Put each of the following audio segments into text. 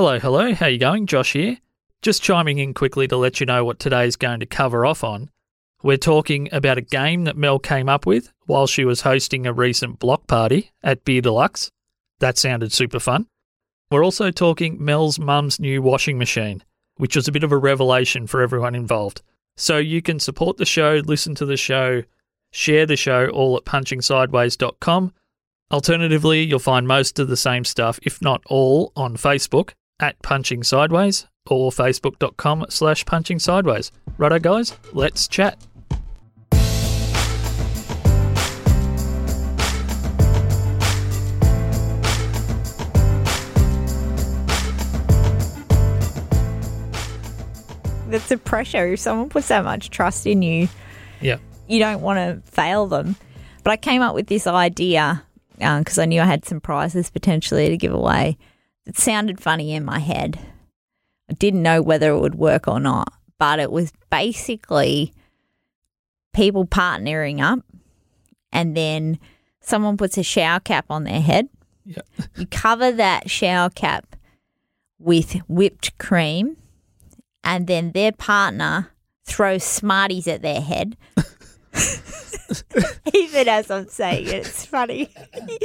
Hello, hello. How you going? Josh here. Just chiming in quickly to let you know what today's going to cover off on. We're talking about a game that Mel came up with while she was hosting a recent block party at Beer Deluxe. That sounded super fun. We're also talking Mel's mum's new washing machine, which was a bit of a revelation for everyone involved. So you can support the show, listen to the show, share the show all at punchingsideways.com. Alternatively, you'll find most of the same stuff, if not all, on Facebook at Punching Sideways or facebook.com slash punching sideways. Righto, guys, let's chat. That's the pressure. If someone puts that much trust in you, Yeah. you don't want to fail them. But I came up with this idea uh, because I knew I had some prizes potentially to give away. It sounded funny in my head. I didn't know whether it would work or not, but it was basically people partnering up and then someone puts a shower cap on their head. Yeah. You cover that shower cap with whipped cream and then their partner throws Smarties at their head. Even as I'm saying it, it's funny.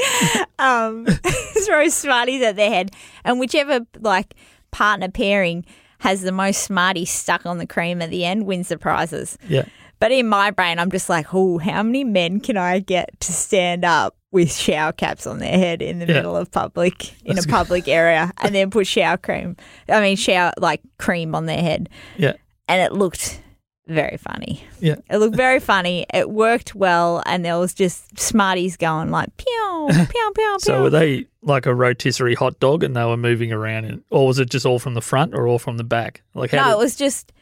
um, throw Smarties at their head, and whichever like partner pairing has the most Smarties stuck on the cream at the end wins the prizes. Yeah. But in my brain, I'm just like, oh, how many men can I get to stand up with shower caps on their head in the Yeah. middle of public, in That's a good. public area, and then put shower cream, I mean, shower like cream on their head? Yeah. And it looked very funny. Yeah. It looked very funny. It worked well, and there was just Smarties going like, pew, pew, pew, pew. So were they like a rotisserie hot dog and they were moving around, in, or was it just all from the front or all from the back? Like how no, did- it was just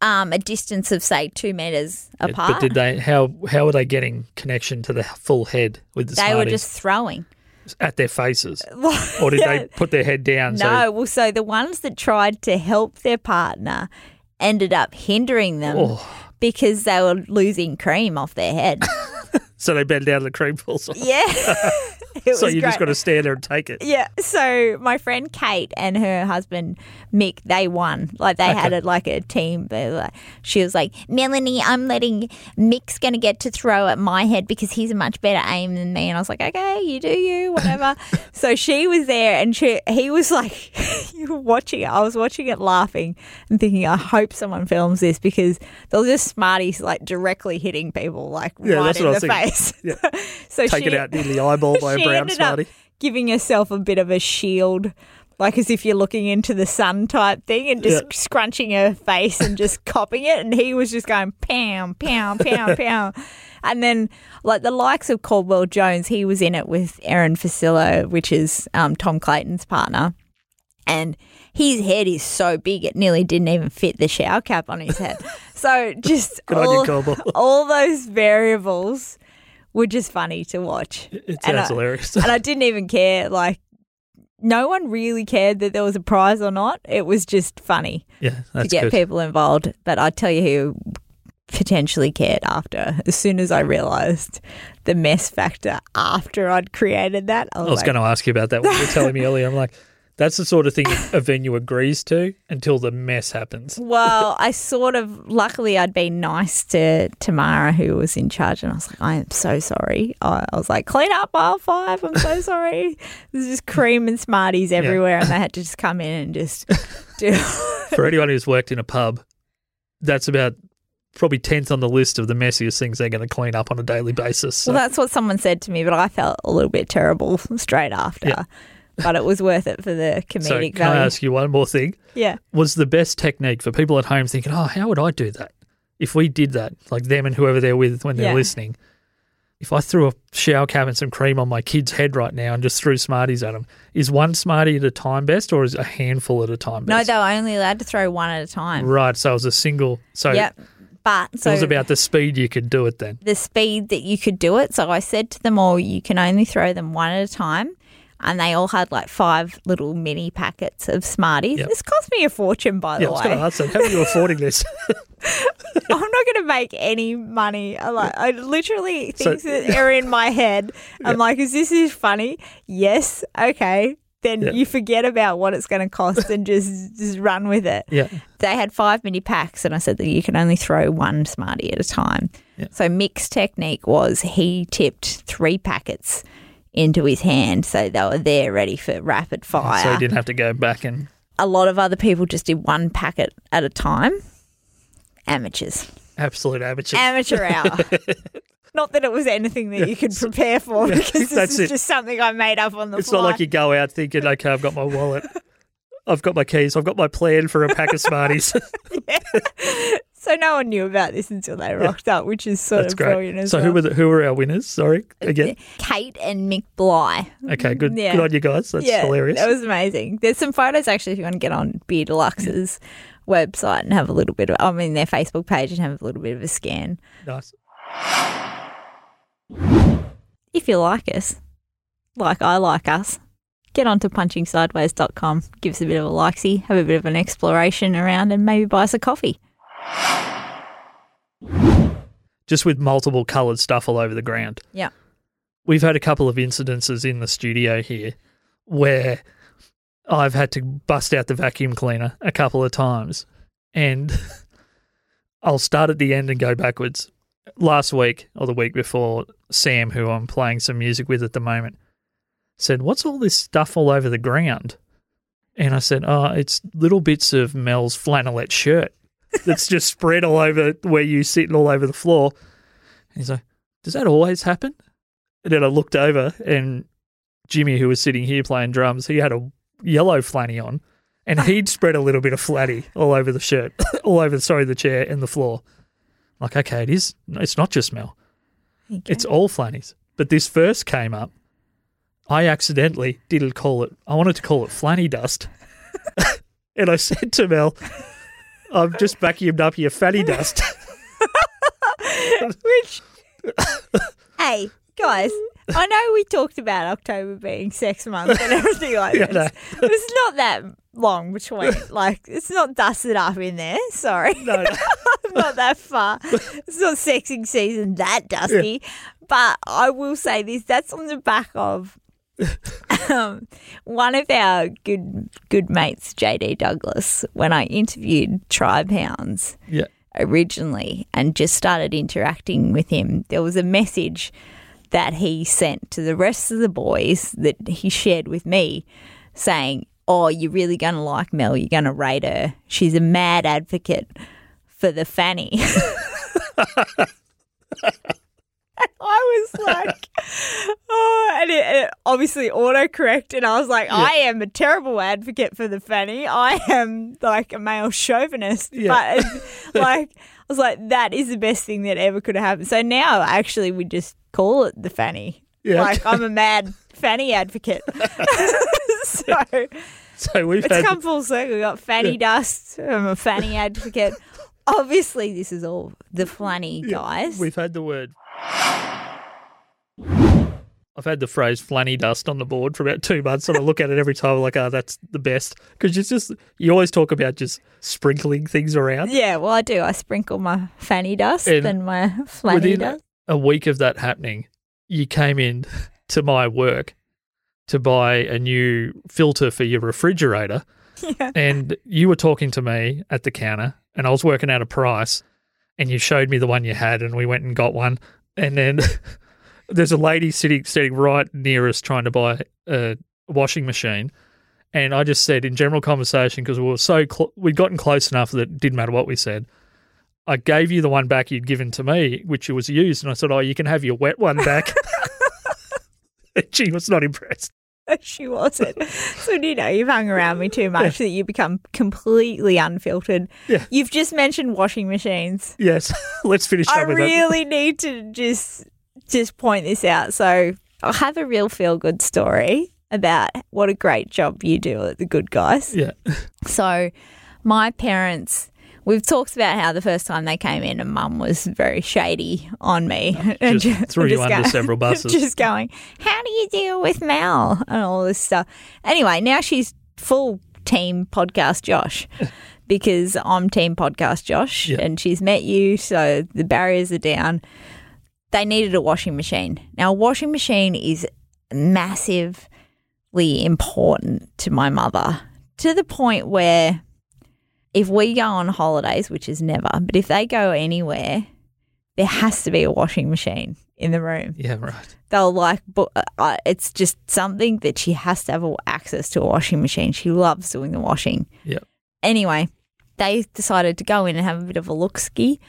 um, a distance of, say, two meters apart. But did they? How how were they getting connection to the full head with the smarties? they were just throwing. at their faces, or did they put their head down? No, So, well, so the ones that tried to help their partner ended up hindering them Oh. because they were losing cream off their head. so they bend down the cream falls off. yeah. So you just got to stand there and take it. Yeah, so my friend Kate and her husband Mick, they won. Like they had Okay. it like a team. She was like, Melanie, I'm letting Mick's going to get to throw at my head because he's a much better aim than me. And I was like, okay, you do you, whatever. so she was there, and she he was like, you were watching it. I was watching it, laughing and thinking, I hope someone films this because they'll just smarties like directly hitting people like Yeah, right in the thinking. face. so Take she, it out in the eyeball by a brown up giving herself a bit of a shield, like as if you're looking into the sun type thing, and just Yeah. scrunching her face and just copping it. And he was just going pow, pow, pow, pow. And then, like the likes of Caldwell Jones, he was in it with Erin Facillo, which is um, Tom Clayton's partner. And his head is so big, it nearly didn't even fit the shower cap on his head. so, just Good on you, all, all those variables were just funny to watch It and sounds I- hilarious. and I didn't even care. Like, no one really cared that there was a prize or not. It was just funny yeah, to get good. people involved. But I tell you who potentially cared after. As soon as I realised the mess factor after I'd created that, I was, I was like, going to ask you about that when you were telling me earlier. I'm like, that's the sort of thing a venue agrees to until the mess happens. Well, I sort of luckily I'd been nice to Tamara who was in charge and I was like, I am so sorry. I, was like, clean up aisle five, I'm so sorry. There's just cream and smarties everywhere and they had to just come in and just do For anyone who's worked in a pub, that's about probably 10th on the list of the messiest things they're going to clean up on a daily basis. So, Well that's what someone said to me, but I felt a little bit terrible straight after. Yeah. But it was worth it for the comedic so can I value. ask you one more thing? yeah. Was the best technique for people at home thinking, oh, how would I do that? If we did that, like them and whoever they're with when they're Yeah. listening, if I threw a shower cap and some cream on my kid's head right now and just threw Smarties at them, is one Smartie at a time best or is a handful at a time best? No, best? they were only allowed to throw one at a time. Right, so it was a single. So Yep. But so it was about the speed you could do it then. the speed that you could do it. So I said to them all, you can only throw them one at a time. And they all had like five little mini packets of Smarties. Yep. This cost me a fortune, by Yeah, I the was way. going to ask that. How are you affording this? I'm not going to make any money. I like, I literally So- things that are in my head. I'm like, is this is funny? Yes. Okay. then you forget about what it's going to cost and just just run with it. Yeah. They had five mini packs, and I said that you can only throw one Smartie at a time. So Mick's technique was he tipped three packets into his hand, so they were there ready for rapid fire. So he didn't have to go back and a lot of other people just did one packet at a time. Amateurs. absolute amateurs. Amateur hour. Not that it was anything that you could prepare for because this that's is it. just something I made up on the it's fly. not like you go out thinking, okay, I've got my wallet, I've got my keys, I've got my plan for a pack of Smarties. So no one knew about this until they rocked up, which is sort That's of great. brilliant as So well. who were the, who were our winners? Sorry uh, again. Kate and Mick Bly. Okay, good. Yeah. Good on you guys. That's yeah, hilarious. That was amazing. There's some photos actually if you want to get on Beer Deluxe's website and have a little bit of I mean their Facebook page and have a little bit of a scan. nice. If you like us, like I like us, get onto punchingsideways.com, give us a bit of a likesy, have a bit of an exploration around and maybe buy us a coffee. Just with multiple coloured stuff all over the ground. Yeah. We've had a couple of incidences in the studio here where I've had to bust out the vacuum cleaner a couple of times and I'll start at the end and go backwards. Last week or the week before, Sam, who I'm playing some music with at the moment, said, What's all this stuff all over the ground? And I said, Oh, it's little bits of Mel's flannelette shirt that's just spread all over where you sit and all over the floor. And he's like, Does that always happen? And then I looked over and Jimmy, who was sitting here playing drums, he had a yellow flanny on and he'd spread a little bit of flatty all over the shirt, all over, sorry, the chair and the floor. Like, okay, it is, it's not just Mel. It's all flannies. But this first came up. I accidentally didn't call it, I wanted to call it flanny dust. and I said to Mel, I've just vacuumed up your fatty dust. Which, hey, guys, I know we talked about October being sex month and everything like Yeah, this, no. but it's not that long between. Like, it's not dusted up in there. Sorry. no, no. not that far. It's not sexing season that dusty. But I will say this that's on the back of um, one of our good good mates, JD Douglas, when I interviewed Tribe Hounds Yeah. originally and just started interacting with him, there was a message that he sent to the rest of the boys that he shared with me saying, Oh, you're really going to like Mel. You're going to rate her. She's a mad advocate for the fanny. I was like, oh, and it, it obviously autocorrect, and I was like, I am a terrible advocate for the fanny. I am like a male chauvinist, Yeah. but like I was like, that is the best thing that ever could have happened. So now, actually, we just call it the fanny. Yeah. Like I'm a mad fanny advocate. so So we've it's had come full circle. We got fanny dust. I'm a fanny advocate. Obviously, this is all the flanny guys. we've had the word. I've had the phrase "flanny dust" on the board for about two months, and I look at it every time. I'm like, "Oh, that's the best," because it's just you always talk about just sprinkling things around. Yeah, well, I do. I sprinkle my fanny dust And and, my flanny dust. a week of that happening, you came in to my work to buy a new filter for your refrigerator. Yeah. And you were talking to me at the counter, and I was working out a price, and you showed me the one you had, and we went and got one. And then there's a lady sitting sitting right near us trying to buy a washing machine. And I just said in general conversation because we were so cl- we'd gotten close enough that it didn't matter what we said. I gave you the one back you'd given to me, which was used, and I said, "Oh, you can have your wet one back." She was not impressed. she wasn't. So, you know, you've hung around me too much that you become completely unfiltered. Yeah. You've just mentioned washing machines. Yes, let's finish I up with that. really need to just just point this out. So I have a real feel good story about what a great job you do at the Good Guys. Yeah, So my parents We've talked about how the first time they came in, and Mum was very shady on me, oh, and just threw you under several buses. Just going, "How do you deal with Mel?" and all this stuff. Anyway, now she's full team podcast Josh because I'm team podcast Josh, Yeah. and she's met you, so the barriers are down. They needed a washing machine. Now, a washing machine is massively important to my mother to the point where if we go on holidays, which is never, but if they go anywhere, there has to be a washing machine in the room. Yeah, right. They'll like, but uh, it's just something that she has to have access to a washing machine. She loves doing the washing. Yep. Anyway, they decided to go in and have a bit of a look ski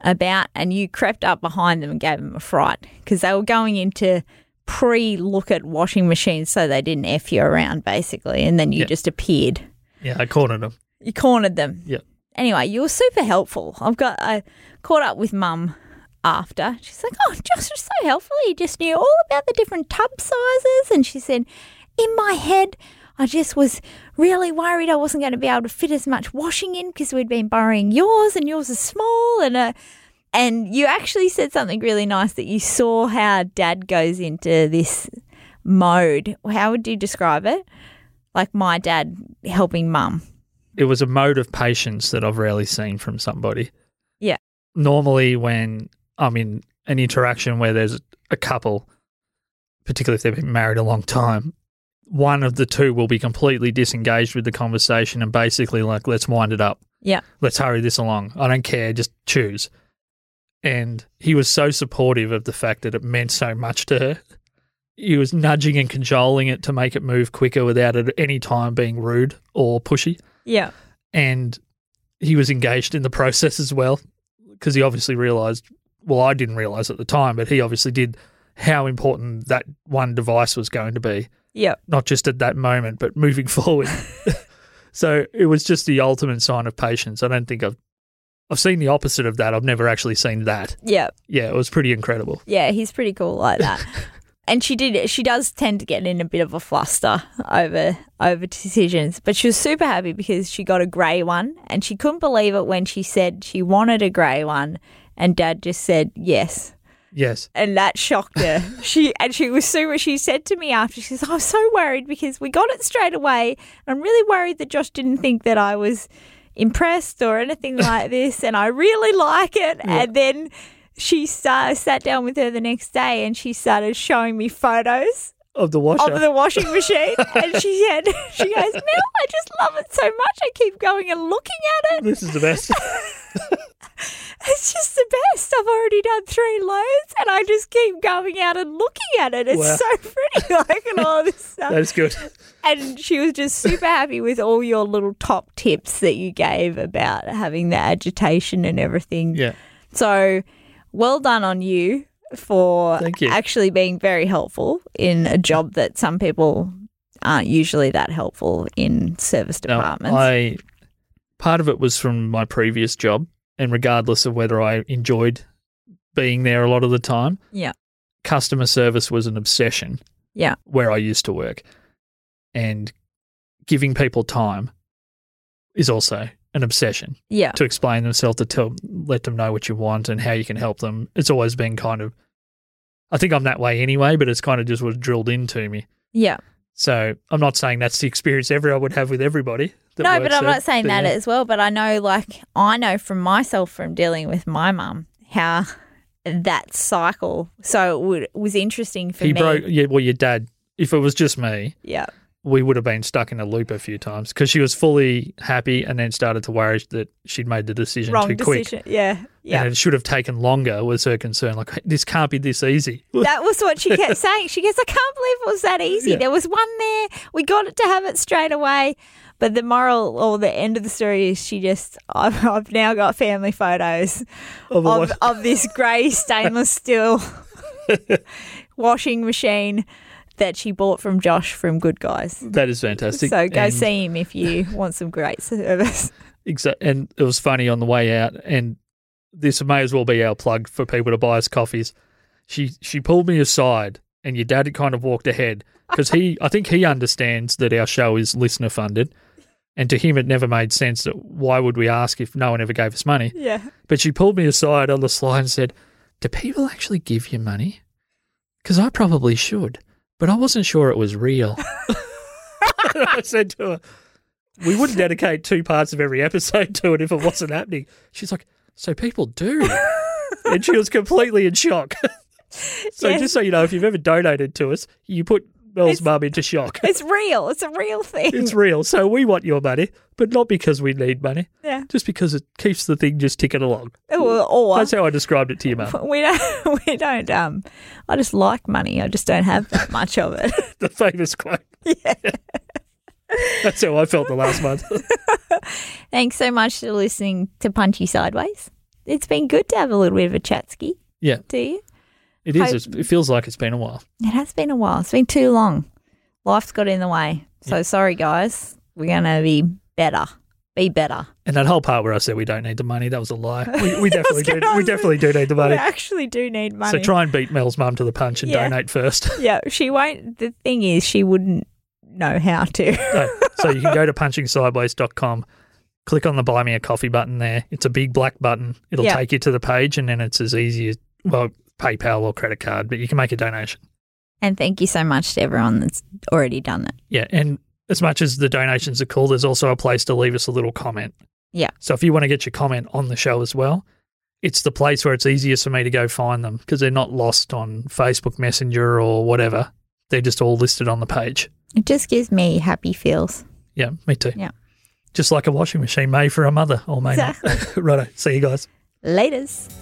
about, and you crept up behind them and gave them a fright because they were going into pre look at washing machines so they didn't F you around basically. And then you Yep. just appeared. Yeah, I cornered them. You cornered them. Yep. Anyway, you were super helpful. I've got, I caught up with mum after. She's like, oh, Josh was so helpful. He just knew all about the different tub sizes. And she said, in my head, I just was really worried I wasn't going to be able to fit as much washing in because we'd been borrowing yours and yours is small. And, uh, and you actually said something really nice that you saw how dad goes into this mode. How would you describe it? Like my dad helping mum. It was a mode of patience that I've rarely seen from somebody. Yeah. Normally, when I'm in an interaction where there's a couple, particularly if they've been married a long time, one of the two will be completely disengaged with the conversation and basically like, let's wind it up. Yeah. Let's hurry this along. I don't care. Just choose. And he was so supportive of the fact that it meant so much to her. He was nudging and cajoling it to make it move quicker without at any time being rude or pushy Yeah. and he was engaged in the process as well because he obviously realized well i didn't realize at the time but he obviously did how important that one device was going to be Yeah. not just at that moment but moving forward so it was just the ultimate sign of patience i don't think i've i've seen the opposite of that i've never actually seen that Yeah. yeah it was pretty incredible Yeah, he's pretty cool like that. and she did she does tend to get in a bit of a fluster over over decisions, but she was super happy because she got a grey one and she couldn't believe it when she said she wanted a grey one and dad just said yes. Yes And that shocked her. she and she was super she said to me after she says, I was so worried because we got it straight away. I'm really worried that Josh didn't think that I was impressed or anything like this and I really like it. And then she sat, sat down with her the next day and she started showing me photos of the washer of the washing machine. and she said, she goes, Mel, I just love it so much. I keep going and looking at it. this is the best It's just the best. I've already done three loads and I just keep going out and looking at it. It's Wow. so pretty, like, and all this stuff. that's good And she was just super happy with all your little top tips that you gave about having the agitation and everything. yeah So well done on you for you. actually being very helpful in a job that some people aren't usually that helpful in service departments. I part of it was from my previous job, and regardless of whether I enjoyed being there a lot of the time, yeah. customer service was an obsession. Yeah. where I used to work, and giving people time is also an obsession Yeah. to explain themselves to tell let them know what you want and how you can help them. It's always been kind of. I think I'm that way anyway, but it's kind of just was drilled into me. Yeah. So I'm not saying that's the experience everyone would have with everybody. No, but I'm there, not saying but that yeah. as well. But I know, like, I know from myself from dealing with my mum how that cycle. So it would, was interesting for he me. broke. Yeah, well, your dad. If it was just me, Yeah. We would have been stuck in a loop a few times because she was fully happy and then started to worry that she'd made the decision Wrong too decision. Yeah. quick. Yeah. And it should have taken longer. Was her concern? Like this can't be this easy. That was what she kept saying. She goes, I can't believe it was that easy. Yeah. There was one there. We got it to have it straight away. But the moral or the end of the story is she just, I've, I've now got family photos Of of, of this grey stainless steel washing machine that she bought from Josh from Good Guys. that is fantastic. So go And see him if you want some great service. exa- and it was funny on the way out, and this may as well be our plug for people to buy us coffees. She she pulled me aside, and your dad had kind of walked ahead because he I think he understands that our show is listener funded, and to him it never made sense that why would we ask if no one ever gave us money? Yeah. But she pulled me aside on the slide and said, "Do people actually give you money? Because I probably should, but I wasn't sure it was real." I said to her, "We wouldn't dedicate two parts of every episode to it if it wasn't happening." She's like, "So people do," and she was completely in shock. so Yes. just so you know, if you've ever donated to us, you put Mel's It's- mum into shock. It's real. It's a real thing. It's real. So we want your money, but not because we need money, yeah. just because it keeps the thing just ticking along. Or, or That's how I described it to your mum. we don't. We don't. Um. I just like money. I just don't have that much of it. The famous quote. yeah. That's how I felt the last month. Thanks so much for listening to Punchy Sideways. It's been good to have a little bit of a chat ski. Yeah. Do you? It is. Hope- it feels like it's been a while. It has been a while. It's been too long. Life's got in the way. So sorry, guys. We're gonna be better. Be better. And that whole part where I said we don't need the money, that was a lie. We, we definitely do. gonna We definitely do need the money. We actually do need money. So try and beat Mel's mum to the punch and Yeah. donate first. Yeah, she won't. The thing is, she wouldn't know how to. No. So you can go to punchingsideways.com, click on the buy me a coffee button there. It's a big black button. It'll Yeah. take you to the page and then it's as easy as, well, PayPal or credit card, but you can make a donation. and thank you so much to everyone that's already done that. Yeah. And as much as the donations are cool, there's also a place to leave us a little comment. Yeah. So if you want to get your comment on the show as well, it's the place where it's easiest for me to go find them because they're not lost on Facebook Messenger or whatever. They're just all listed on the page. It just gives me happy feels. Yeah, me too. Yeah. Just like a washing machine made for a mother or made. Exactly. Righto. See you guys. Laters.